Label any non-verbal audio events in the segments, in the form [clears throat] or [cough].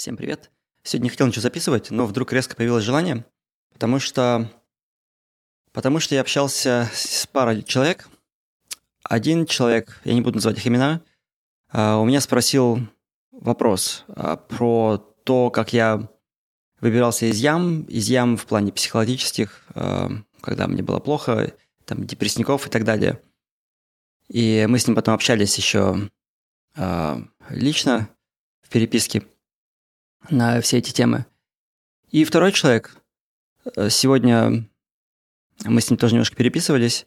Всем привет. Сегодня не хотел ничего записывать, но вдруг резко появилось желание, потому что, потому что я общался с парой человек. Один человек, я не буду называть их имена, а, у меня спросил вопрос а, про то, как я выбирался из ям, из ям в плане психологических, а, когда мне было плохо, там, депрессников и так далее. И мы с ним потом общались еще лично в переписке – на все эти темы. И второй человек, э, сегодня мы с ним тоже немножко переписывались,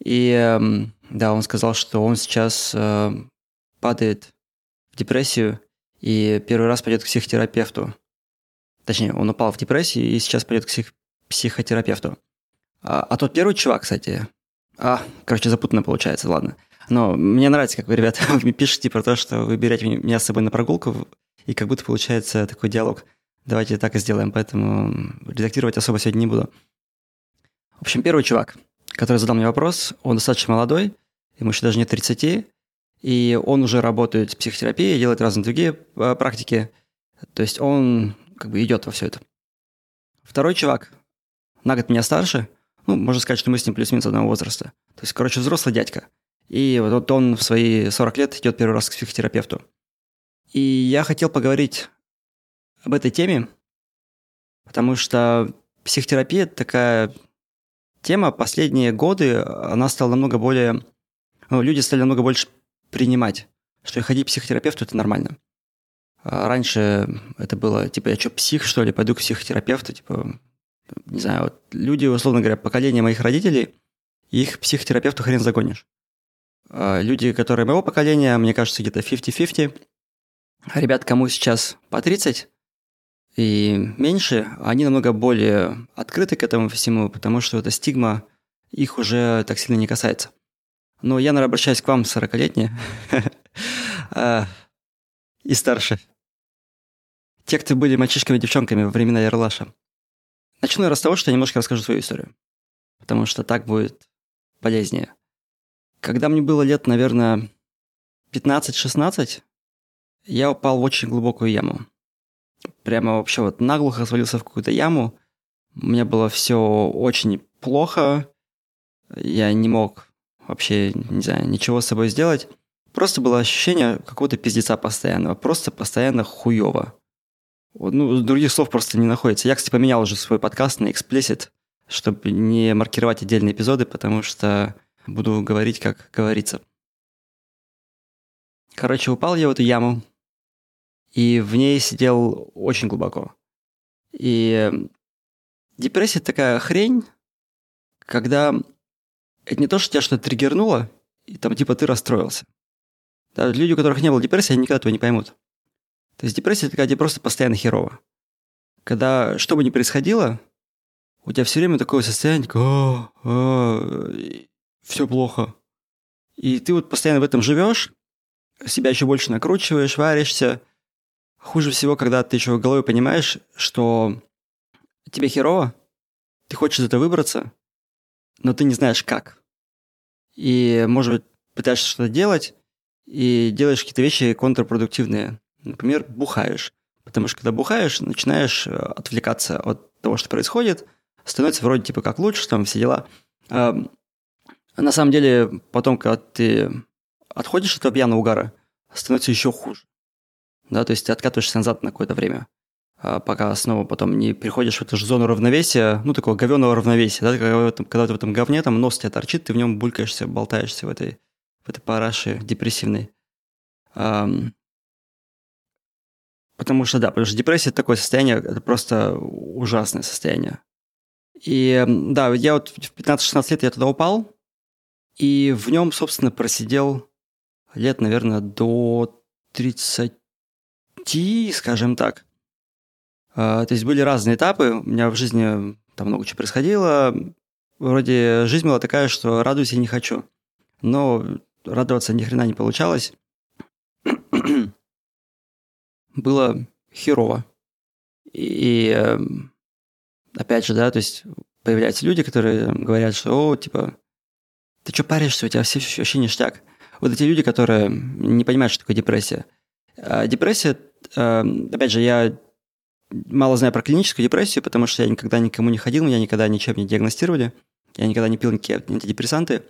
и эм, да, он сказал, что он сейчас э, падает в депрессию и первый раз пойдет к психотерапевту. Точнее, он упал в депрессию и сейчас пойдет к псих- психотерапевту. А, а тот первый чувак, кстати, а, короче, запутанно получается, ладно. Но мне нравится, как вы, ребята, [laughs] пишете про то, что вы берете меня с собой на прогулку и как будто получается такой диалог. Давайте так и сделаем, поэтому редактировать особо сегодня не буду. В общем, первый чувак, который задал мне вопрос, он достаточно молодой, ему еще даже нет 30, и он уже работает в психотерапии, делает разные другие э, практики, то есть он как бы идет во все это. Второй чувак, на год меня старше, ну, можно сказать, что мы с ним плюс-минус одного возраста. То есть, короче, взрослый дядька. И вот он в свои 40 лет идет первый раз к психотерапевту. И я хотел поговорить об этой теме, потому что психотерапия – такая тема, последние годы она стала намного более... Ну, люди стали намного больше принимать, что ходить к психотерапевту – это нормально. А раньше это было, типа, я что, псих, что ли, пойду к психотерапевту, типа, не знаю, вот люди, условно говоря, поколение моих родителей, их психотерапевту хрен загонишь. А люди, которые моего поколения, мне кажется, где-то 50-50, ребят, кому сейчас по 30 и меньше, они намного более открыты к этому всему, потому что эта стигма их уже так сильно не касается. Но я, наверное, обращаюсь к вам, 40-летние [laughs] а, и старше. Те, кто были мальчишками девчонками во времена Ярлаша. Начну я с того, что я немножко расскажу свою историю. Потому что так будет полезнее. Когда мне было лет, наверное, 15-16, я упал в очень глубокую яму. Прямо вообще вот наглухо свалился в какую-то яму. Меня было все очень плохо. Я не мог вообще, не знаю, ничего с собой сделать. Просто было ощущение какого-то пиздеца постоянного. Просто постоянно хуево. Ну, других слов просто не находится. Я, кстати, поменял уже свой подкаст на Explicit, чтобы не маркировать отдельные эпизоды, потому что буду говорить, как говорится. Короче, упал я в эту яму, и в ней сидел очень глубоко. И депрессия такая хрень, когда это не то, что тебя что-то триггернуло, и там типа ты расстроился. Да, люди, у которых не было депрессии, они никогда этого не поймут. То есть депрессия такая, тебе просто постоянно херово. Когда что бы ни происходило, у тебя все время такое состояние, о, о, все плохо. И ты вот постоянно в этом живешь, себя еще больше накручиваешь, варишься – Хуже всего, когда ты еще в голове понимаешь, что тебе херово, ты хочешь из этого выбраться, но ты не знаешь как. И, может быть, пытаешься что-то делать, и делаешь какие-то вещи контрпродуктивные. Например, бухаешь. Потому что когда бухаешь, начинаешь э, отвлекаться от того, что происходит, становится вроде типа как лучше, там все дела. А, на самом деле, потом, когда ты отходишь от этого пьяного угара, становится еще хуже. Да, то есть ты откатываешься назад на какое-то время, а пока снова потом не приходишь в эту же зону равновесия, ну, такого говеного равновесия, да, когда, когда ты в этом говне, там нос тебя торчит, ты в нем булькаешься, болтаешься в этой, в этой параше депрессивной. Потому что, да, потому что депрессия – это такое состояние, это просто ужасное состояние. И да, я вот в 15-16 лет я туда упал, и в нем, собственно, просидел лет, наверное, до 30 пути, скажем так. А, то есть были разные этапы. У меня в жизни там много чего происходило. Вроде жизнь была такая, что радуюсь я не хочу. Но радоваться ни хрена не получалось. [clears throat] было херово. И эм, опять же, да, то есть появляются люди, которые говорят, что, о, типа, ты что паришься, у тебя все вообще ништяк. Вот эти люди, которые не понимают, что такое депрессия. А депрессия, э, опять же, я мало знаю про клиническую депрессию, потому что я никогда никому не ходил, меня никогда ничем не диагностировали, я никогда не пил никакие антидепрессанты.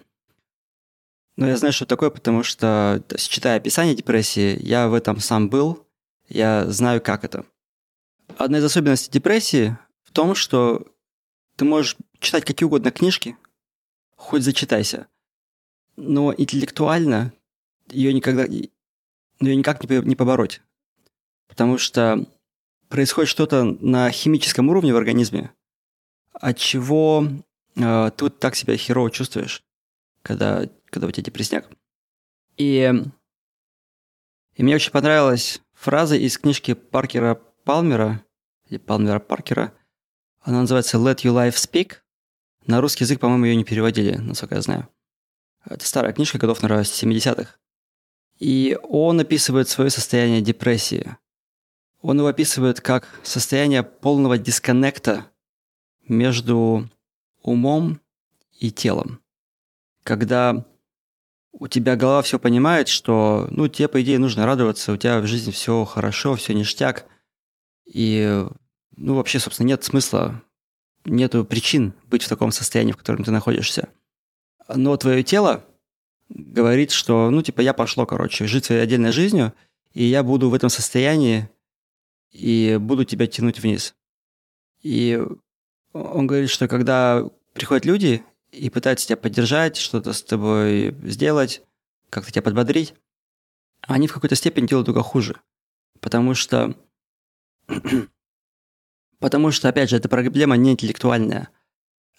Но я знаю, что такое, потому что, читая описание депрессии, я в этом сам был, я знаю, как это. Одна из особенностей депрессии в том, что ты можешь читать какие угодно книжки, хоть зачитайся, но интеллектуально ее никогда, ее никак не побороть. Потому что происходит что-то на химическом уровне в организме, от чего э, ты вот так себя херово чувствуешь, когда, когда у тебя депресняк. И, и мне очень понравилась фраза из книжки Паркера Палмера, или Палмера Паркера. Она называется «Let your life speak». На русский язык, по-моему, ее не переводили, насколько я знаю. Это старая книжка, годов, наверное, 70-х. И он описывает свое состояние депрессии. Он его описывает как состояние полного дисконнекта между умом и телом. Когда у тебя голова все понимает, что, ну, тебе, по идее, нужно радоваться, у тебя в жизни все хорошо, все ништяк, и, ну, вообще, собственно, нет смысла, нету причин быть в таком состоянии, в котором ты находишься. Но твое тело говорит, что, ну, типа, я пошло, короче, жить своей отдельной жизнью, и я буду в этом состоянии, и буду тебя тянуть вниз. И он говорит, что когда приходят люди и пытаются тебя поддержать, что-то с тобой сделать, как-то тебя подбодрить, они в какой-то степени делают только хуже. Потому что, [clears throat] потому что, опять же, эта проблема не интеллектуальная.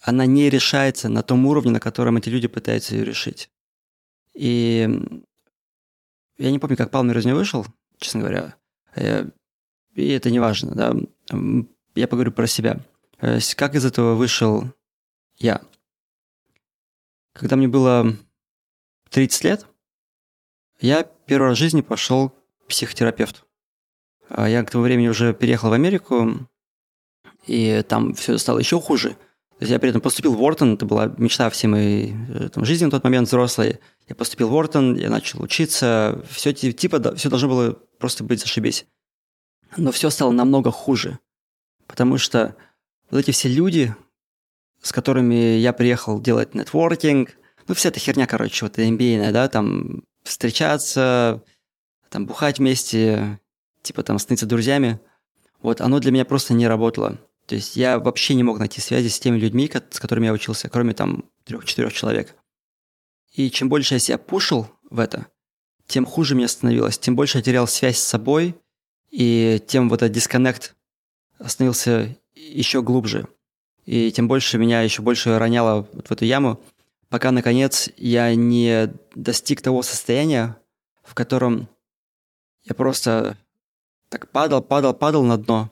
Она не решается на том уровне, на котором эти люди пытаются ее решить. И я не помню, как Палмер из нее вышел, честно говоря. Э, и это не важно, да. Я поговорю про себя. Э, как из этого вышел я? Когда мне было 30 лет, я первый раз в жизни пошел к психотерапевту. А я к тому времени уже переехал в Америку, и там все стало еще хуже. Я при этом поступил в Уортон, это была мечта всей моей э, там, жизни на тот момент взрослой. Я поступил в Уортон, я начал учиться, все типа, все должно было просто быть зашибись. Но все стало намного хуже, потому что вот эти все люди, с которыми я приехал делать нетворкинг, ну, вся эта херня, короче, вот MBA, да, там встречаться, там бухать вместе, типа там становиться друзьями, вот оно для меня просто не работало. То есть я вообще не мог найти связи с теми людьми, с которыми я учился, кроме там трех-четырех человек. И чем больше я себя пушил в это, тем хуже мне становилось, тем больше я терял связь с собой, и тем вот этот дисконнект становился еще глубже и тем больше меня еще больше роняло вот в эту яму, пока, наконец, я не достиг того состояния, в котором я просто так падал, падал, падал на дно.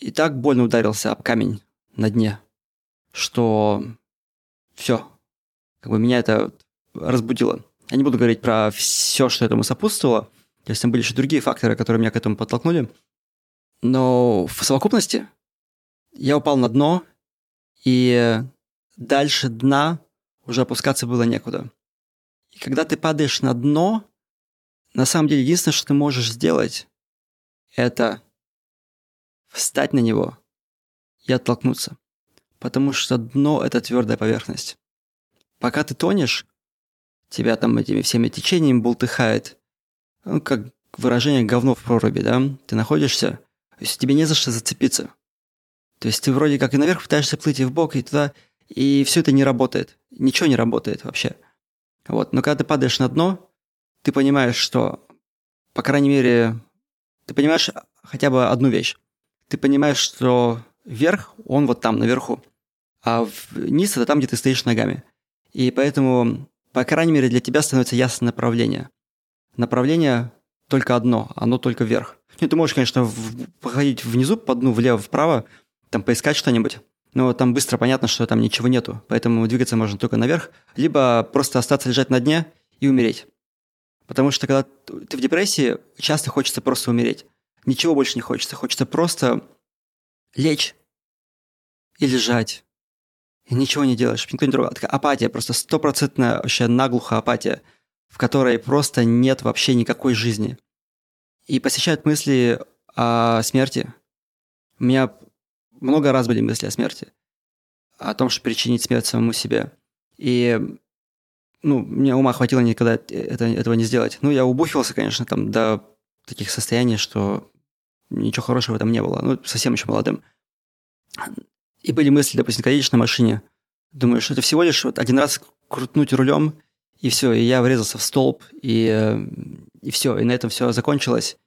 И так больно ударился об камень на дне, что все, как бы меня это разбудило. Я не буду говорить про все, что этому сопутствовало, то есть там были еще другие факторы, которые меня к этому подтолкнули. Но в совокупности я упал на дно, и дальше дна уже опускаться было некуда. И когда ты падаешь на дно, на самом деле единственное, что ты можешь сделать, это встать на него и оттолкнуться. Потому что дно – это твердая поверхность. Пока ты тонешь, тебя там этими всеми течениями бултыхает, ну, как выражение говно в проруби, да? Ты находишься, то есть тебе не за что зацепиться. То есть ты вроде как и наверх пытаешься плыть и в бок и туда, и все это не работает. Ничего не работает вообще. Вот. Но когда ты падаешь на дно, ты понимаешь, что, по крайней мере, ты понимаешь хотя бы одну вещь. Ты понимаешь, что верх, он вот там, наверху, а вниз это там, где ты стоишь ногами. И поэтому, по крайней мере, для тебя становится ясное направление. Направление только одно, оно только вверх. Ну, ты можешь, конечно, походить внизу, по дну, влево, вправо, там поискать что-нибудь, но там быстро понятно, что там ничего нету, поэтому двигаться можно только наверх, либо просто остаться лежать на дне и умереть. Потому что когда ты в депрессии, часто хочется просто умереть. Ничего больше не хочется. Хочется просто лечь и лежать. И ничего не делаешь. Никто не трогает. Такая апатия, просто стопроцентная вообще наглухо апатия, в которой просто нет вообще никакой жизни. и посещают мысли о смерти. У меня много раз были мысли о смерти, о том, что причинить смерть самому себе. И ну, мне ума хватило никогда это, этого не сделать. Ну, я убухивался, конечно, там до таких состояний, что ничего хорошего этом не было. Ну, совсем еще молодым. И были мысли, допустим, когда едешь на машине, думаешь, что это всего лишь вот один раз крутнуть рулем, и все, и я врезался в столб, и, э, и все, и на этом все закончилось.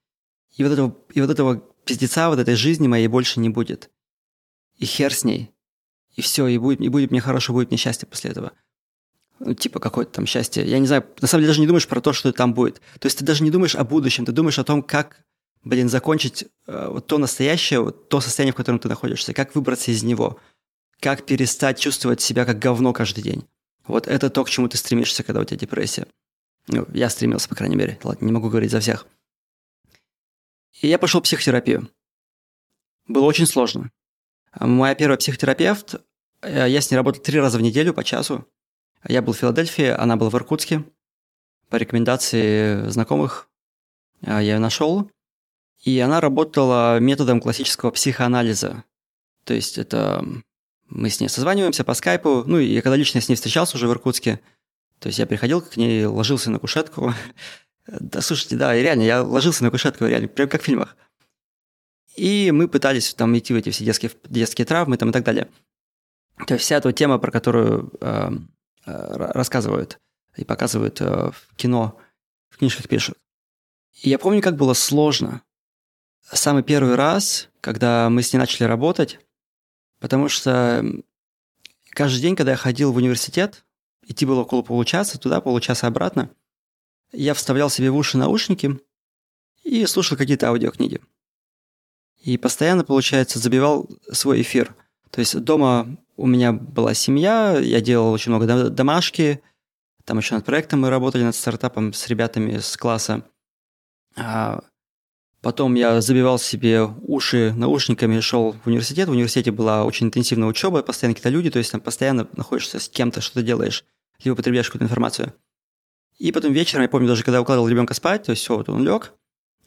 И вот этого, и вот этого пиздеца, вот этой жизни моей больше не будет. И хер с ней. И все, и будет, и будет мне хорошо, будет мне счастье после этого. Ну, типа какое-то там счастье. Я не знаю, на самом деле даже не думаешь про то, что там будет. То есть ты даже не думаешь о будущем, ты думаешь о том, как, блин, закончить э, вот то настоящее, вот то состояние, в котором ты находишься, как выбраться из него, как перестать чувствовать себя как говно каждый день. Вот это то, к чему ты стремишься, когда у тебя депрессия. Ну, я стремился, по крайней мере. Ладно, не могу говорить за всех. И я пошел в психотерапию. Было очень сложно. Моя первая психотерапевт, э, я с ней работал три раза в неделю по часу. Я был в Филадельфии, она была в Иркутске. По рекомендации знакомых э, я ее нашел. И она работала методом классического психоанализа. То есть это мы с ней созваниваемся по скайпу. Ну, и когда лично с ней встречался уже в Иркутске, то есть я приходил к ней, ложился на кушетку. [laughs] Да, слушайте, да, реально, я ложился на кушетку, реально, прям как в фильмах. И мы пытались там идти в эти все детские, детские травмы там, и так далее. То есть вся эта тема, про которую э, э, рассказывают и показывают э, в кино, в книжках пишут. И я помню, как было сложно. Самый первый раз, когда мы с ней начали работать, потому что каждый день, когда я ходил в университет, идти было около получаса, туда получаса обратно, я вставлял себе в уши наушники и слушал какие-то аудиокниги. И постоянно, получается, забивал свой эфир. То есть дома у меня была семья, я делал очень много домашки, там еще над проектом мы работали, над стартапом с ребятами с класса. А потом я забивал себе уши наушниками шел в университет. В университете была очень интенсивная учеба, постоянно какие-то люди, то есть там постоянно находишься с кем-то, что ты делаешь, либо потребляешь какую-то информацию. И потом вечером, я помню, даже когда укладывал ребенка спать, то есть все, вот он лег,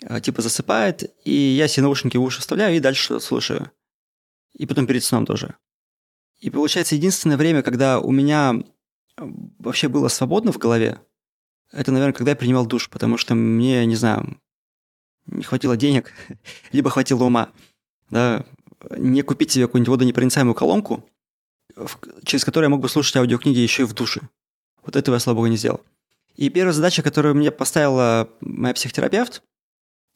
Э, типа засыпает, и я себе наушники в уши вставляю и дальше слушаю. И потом перед сном тоже. И получается, единственное время, когда у меня вообще было свободно в голове, это, наверное, когда я принимал душ, потому что мне, не знаю, не хватило денег, [laughs] либо хватило ума, да, не купить себе какую-нибудь водонепроницаемую колонку, через которую я мог бы слушать аудиокниги еще и в душе. Вот этого я, слава богу, не сделал. И первая задача, которую мне поставила моя психотерапевт,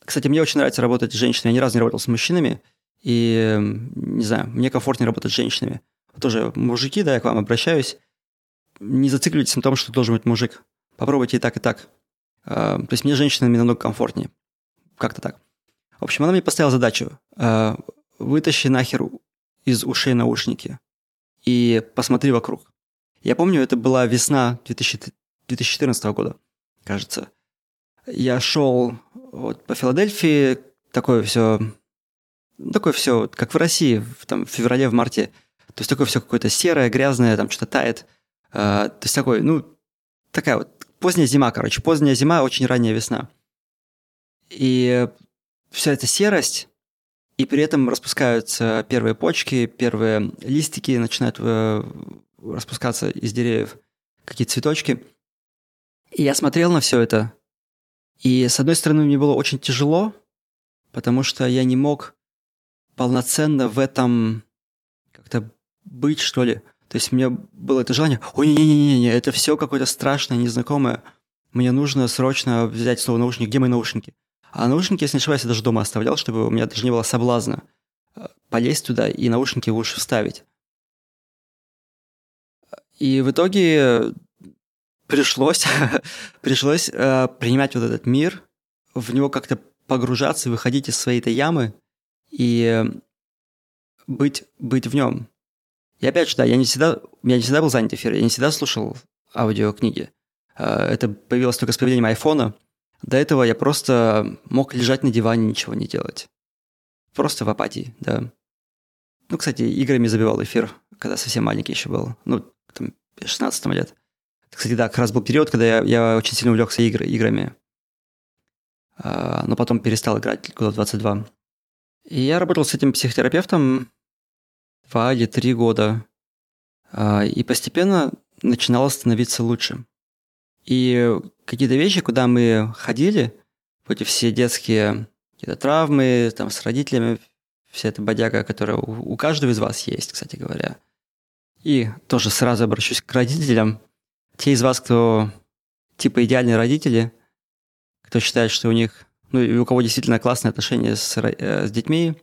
кстати, мне очень нравится работать с женщинами. Я ни разу не работал с мужчинами. И, не знаю, мне комфортнее работать с женщинами. Тоже мужики, да, я к вам обращаюсь. Не зацикливайтесь на том, что должен быть мужик. Попробуйте и так, и так. А, то есть мне с женщинами намного комфортнее. Как-то так. В общем, она мне поставила задачу. А, вытащи нахер из ушей наушники и посмотри вокруг. Я помню, это была весна 2000, 2014 года, кажется. Я шел вот по Филадельфии, такое все, такое все, как в России, в, там, в феврале, в марте. То есть такое все какое-то серое, грязное, там что-то тает. А, то есть такой, ну, такая вот поздняя зима, короче, поздняя зима, очень ранняя весна. И вся эта серость, и при этом распускаются первые почки, первые листики начинают э, распускаться из деревьев, какие-то цветочки. И я смотрел на все это, и, с одной стороны, мне было очень тяжело, потому что я не мог полноценно в этом как-то быть, что ли. То есть меня было это желание, ой, не-не-не, это все какое-то страшное, незнакомое. Мне нужно срочно взять снова наушники. Где мои наушники? А наушники, если не ошибаюсь, я даже дома оставлял, чтобы у меня даже не было соблазна э, полезть туда и наушники уши вставить. И в итоге пришлось, [laughs] пришлось э, принимать вот этот мир, в него как-то погружаться, выходить из своей этой ямы и быть, быть в нем. И опять же, да, я не всегда, я не всегда был занят эфиром, я не всегда слушал аудиокниги. Э, это появилось только с появлением айфона. До этого я просто мог лежать на диване, ничего не делать. Просто в апатии, да. Ну, кстати, играми забивал эфир, когда совсем маленький еще был. Ну, там, 16 лет. Кстати, да, как раз был период, когда я, я очень сильно увлекся игр, играми. а, но потом перестал играть года 22. И я работал с этим психотерапевтом два или три года, а, и постепенно начинало становиться лучше. И какие-то вещи, куда мы ходили, вот эти все детские какие-то травмы, там, с родителями, вся эта бодяга, которая у, у каждого из вас есть, кстати говоря. И тоже сразу обращусь к родителям. Те из вас, кто типа идеальные родители, кто считает, что у них, ну и у кого действительно классные отношения с, э, с детьми,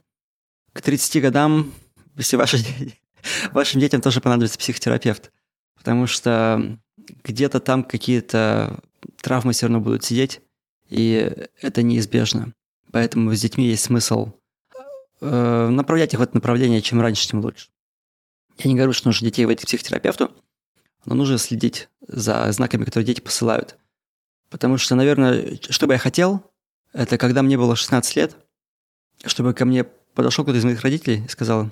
к 30 годам, если ваши, [laughs] вашим детям тоже понадобится психотерапевт. Потому что где-то там какие-то травмы все равно будут сидеть, и это неизбежно. Поэтому с детьми есть смысл э, направлять их в это направление, чем раньше, тем лучше. Я не говорю, что нужно детей водить к психотерапевту, но нужно следить за знаками, которые дети посылают. Потому что, наверное, что бы я хотел, это когда мне было 16 лет, чтобы ко мне подошел кто-то из моих родителей и сказал,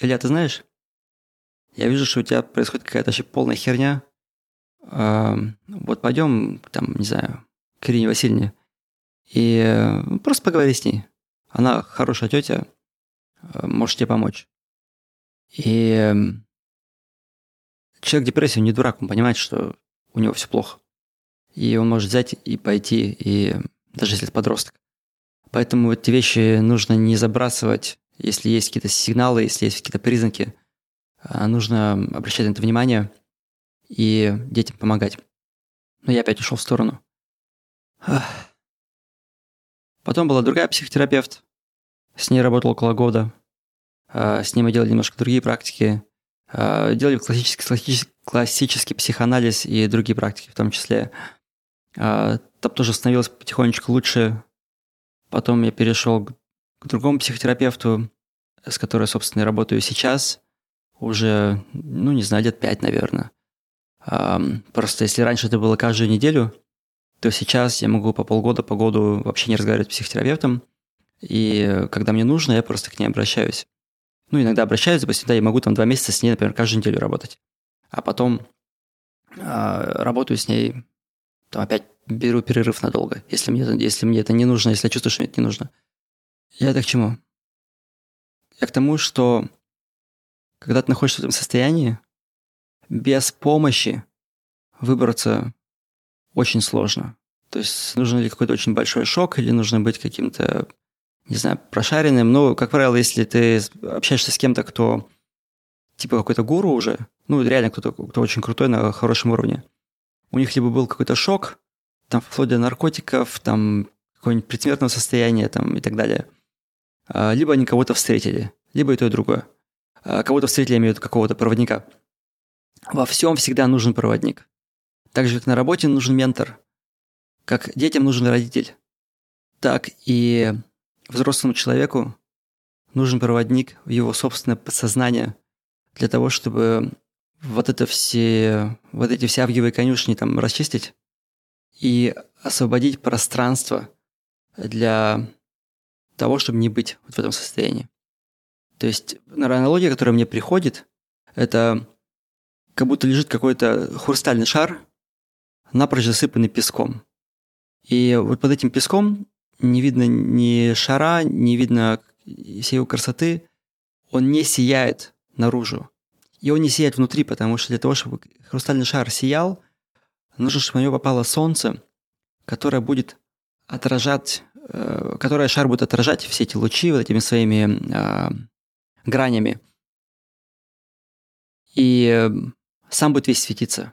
Илья, ты знаешь, я вижу, что у тебя происходит какая-то вообще полная херня. Э, вот пойдем, там, не знаю, к Ирине Васильевне и э, просто поговори с ней. Она хорошая тетя, э, может тебе помочь. И эм, человек депрессии не дурак, он понимает, что у него все плохо. И он может взять и пойти, и даже если это подросток. Поэтому эти вещи нужно не забрасывать, если есть какие-то сигналы, если есть какие-то признаки. А нужно обращать на это внимание и детям помогать. Но я опять ушел в сторону. Потом была другая психотерапевт. С ней работал около года. А, с ней мы делали немножко другие практики. А, делали классический, классический, классический психоанализ и другие практики в том числе. Там тоже становилось потихонечку лучше. Потом я перешел к другому психотерапевту, с которой, собственно, работаю сейчас. Уже, ну, не знаю, лет пять, наверное. Просто если раньше это было каждую неделю, то сейчас я могу по полгода, по году вообще не разговаривать с психотерапевтом. И когда мне нужно, я просто к ней обращаюсь. Ну, иногда обращаюсь, допустим, да, я могу там два месяца с ней, например, каждую неделю работать. А потом э, работаю с ней, там опять беру перерыв надолго, если мне, если мне это не нужно, если я чувствую, что мне это не нужно. Я это к чему? Я к тому, что когда ты находишься в этом состоянии, без помощи выбраться очень сложно. То есть нужен ли какой-то очень большой шок, или нужно быть каким-то, не знаю, прошаренным. Но, как правило, если ты общаешься с кем-то, кто типа какой-то гуру уже, ну, реально кто-то кто очень крутой на хорошем уровне, у них либо был какой-то шок, там, вплоть до наркотиков, там, какое-нибудь предсмертное состояние, там, и так далее. А, либо они кого-то встретили, либо и то, и другое. А, кого-то встретили, я имею в виду какого-то проводника. Во всем всегда нужен проводник. Так же, как на работе нужен ментор, как детям нужен родитель, так и взрослому человеку нужен проводник в его собственное подсознание для того, чтобы вот это все, вот эти все авгиевые конюшни там расчистить и освободить пространство для того, чтобы не быть вот в этом состоянии. То есть аналогия, которая мне приходит, это как будто лежит какой-то хрустальный шар, напрочь засыпанный песком. И вот под этим песком не видно ни шара, не видно всей его красоты. Он не сияет наружу. И он не сияет внутри, потому что для того, чтобы хрустальный шар сиял, нужно, чтобы на него попало солнце, которое будет отражать, э, которое шар будет отражать все эти лучи вот этими своими э, гранями. И э, сам будет весь светиться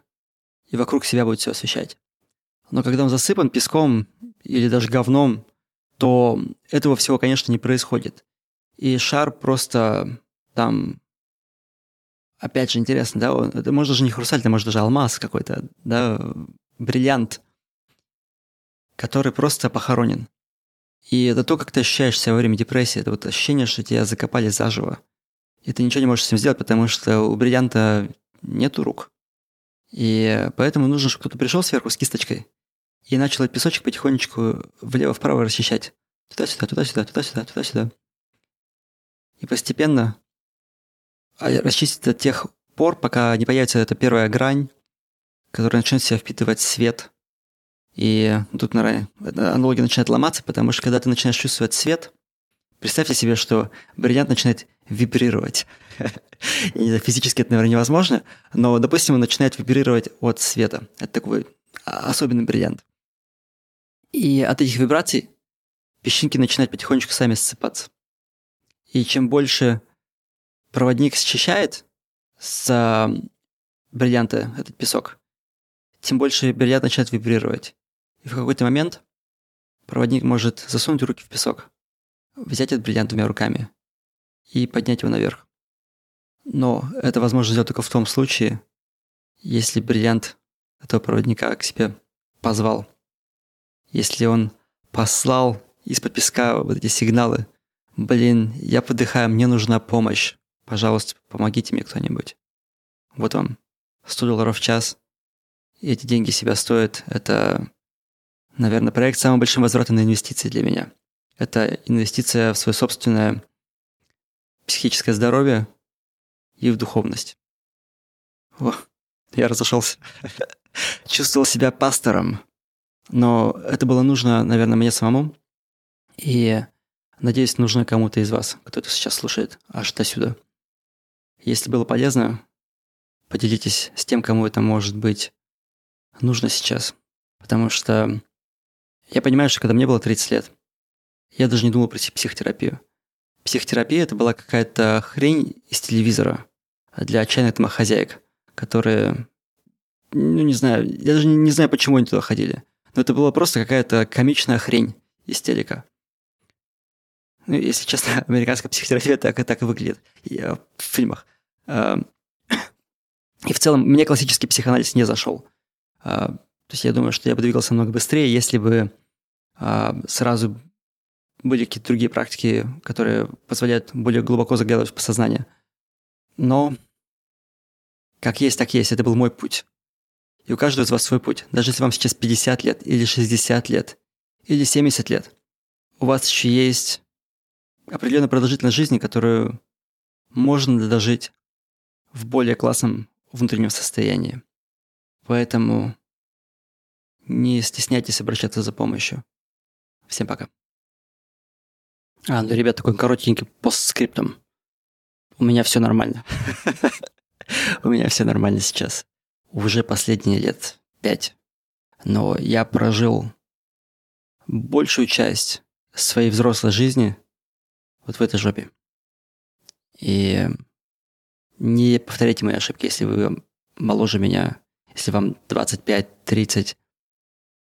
и вокруг себя будет все освещать. Но когда он засыпан песком или даже говном, то этого всего, конечно, не происходит. И шар просто там... Опять же, интересно, да, это может даже не хрусталь, это может даже алмаз какой-то, да, бриллиант, который просто похоронен. И это то, как ты ощущаешь себя во время депрессии, это вот ощущение, что тебя закопали заживо. И ты ничего не можешь с этим сделать, потому что у бриллианта нету рук. И поэтому нужно, чтобы кто-то пришел сверху с кисточкой и начал этот песочек потихонечку влево-вправо расчищать. Туда-сюда, туда-сюда, туда-сюда, туда-сюда. И постепенно а, расчистить до тех пор, пока не появится эта первая грань, которая начнет себя впитывать свет. И тут, наверное, аналогия начинает ломаться, потому что когда ты начинаешь чувствовать свет, представьте себе, что бриллиант начинает вибрировать. [laughs] Физически это, наверное, невозможно, но, допустим, он начинает вибрировать от света. Это такой особенный бриллиант. И от этих вибраций песчинки начинают потихонечку сами ссыпаться. И чем больше проводник счищает с бриллианта этот песок, тем больше бриллиант начинает вибрировать. И в какой-то момент проводник может засунуть руки в песок, взять этот бриллиант двумя руками и поднять его наверх. Но это возможно сделать только в том случае, если бриллиант этого проводника к себе позвал. Если он послал из-под песка вот эти сигналы. Блин, я подыхаю, мне нужна помощь. Пожалуйста, помогите мне кто-нибудь. Вот вам 100 долларов в час. И эти деньги себя стоят. Это, наверное, проект с самым большим возвратом на инвестиции для меня. Это инвестиция в свое собственное психическое здоровье и в духовность. О, я разошелся. [laughs] Чувствовал себя пастором. Но это было нужно, наверное, мне самому. И надеюсь, нужно кому-то из вас, кто это сейчас слушает, аж до сюда. Если было полезно, поделитесь с тем, кому это может быть нужно сейчас. Потому что я понимаю, что когда мне было 30 лет, я даже не думал про психотерапию. Психотерапия это была какая-то хрень из телевизора для отчаянных домохозяек, которые, ну не знаю, я даже не, знаю, почему они туда ходили. Но это была просто какая-то комичная хрень из телека. Ну, если честно, [laughs] американская психотерапия так, так и выглядит и, э, в фильмах. Э, [coughs] и в целом мне классический психоанализ не зашел. То есть я думаю, что я бы двигался намного быстрее, если бы э, сразу были какие-то другие практики, которые позволяют более глубоко заглядывать в подсознание. Но как есть, так есть. Это был мой путь. И у каждого из вас свой путь. Даже если вам сейчас 50 лет, или 60 лет, или 70 лет, у вас еще есть определенная продолжительность жизни, которую можно дожить в более классном внутреннем состоянии. Поэтому не стесняйтесь обращаться за помощью. Всем пока. А, ну, ребят, такой коротенький постскриптом. У меня все нормально. [laughs] У меня все нормально сейчас. Уже последние лет пять. Но я прожил большую часть своей взрослой жизни вот в этой жопе. И не повторяйте мои ошибки, если вы моложе меня, если вам 25, 30,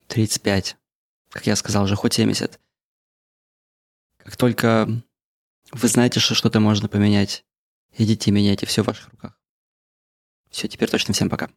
35, как я сказал, уже хоть 70. Как только вы знаете, что что-то можно поменять, идите меняйте все в ваших руках. Все, теперь точно всем пока.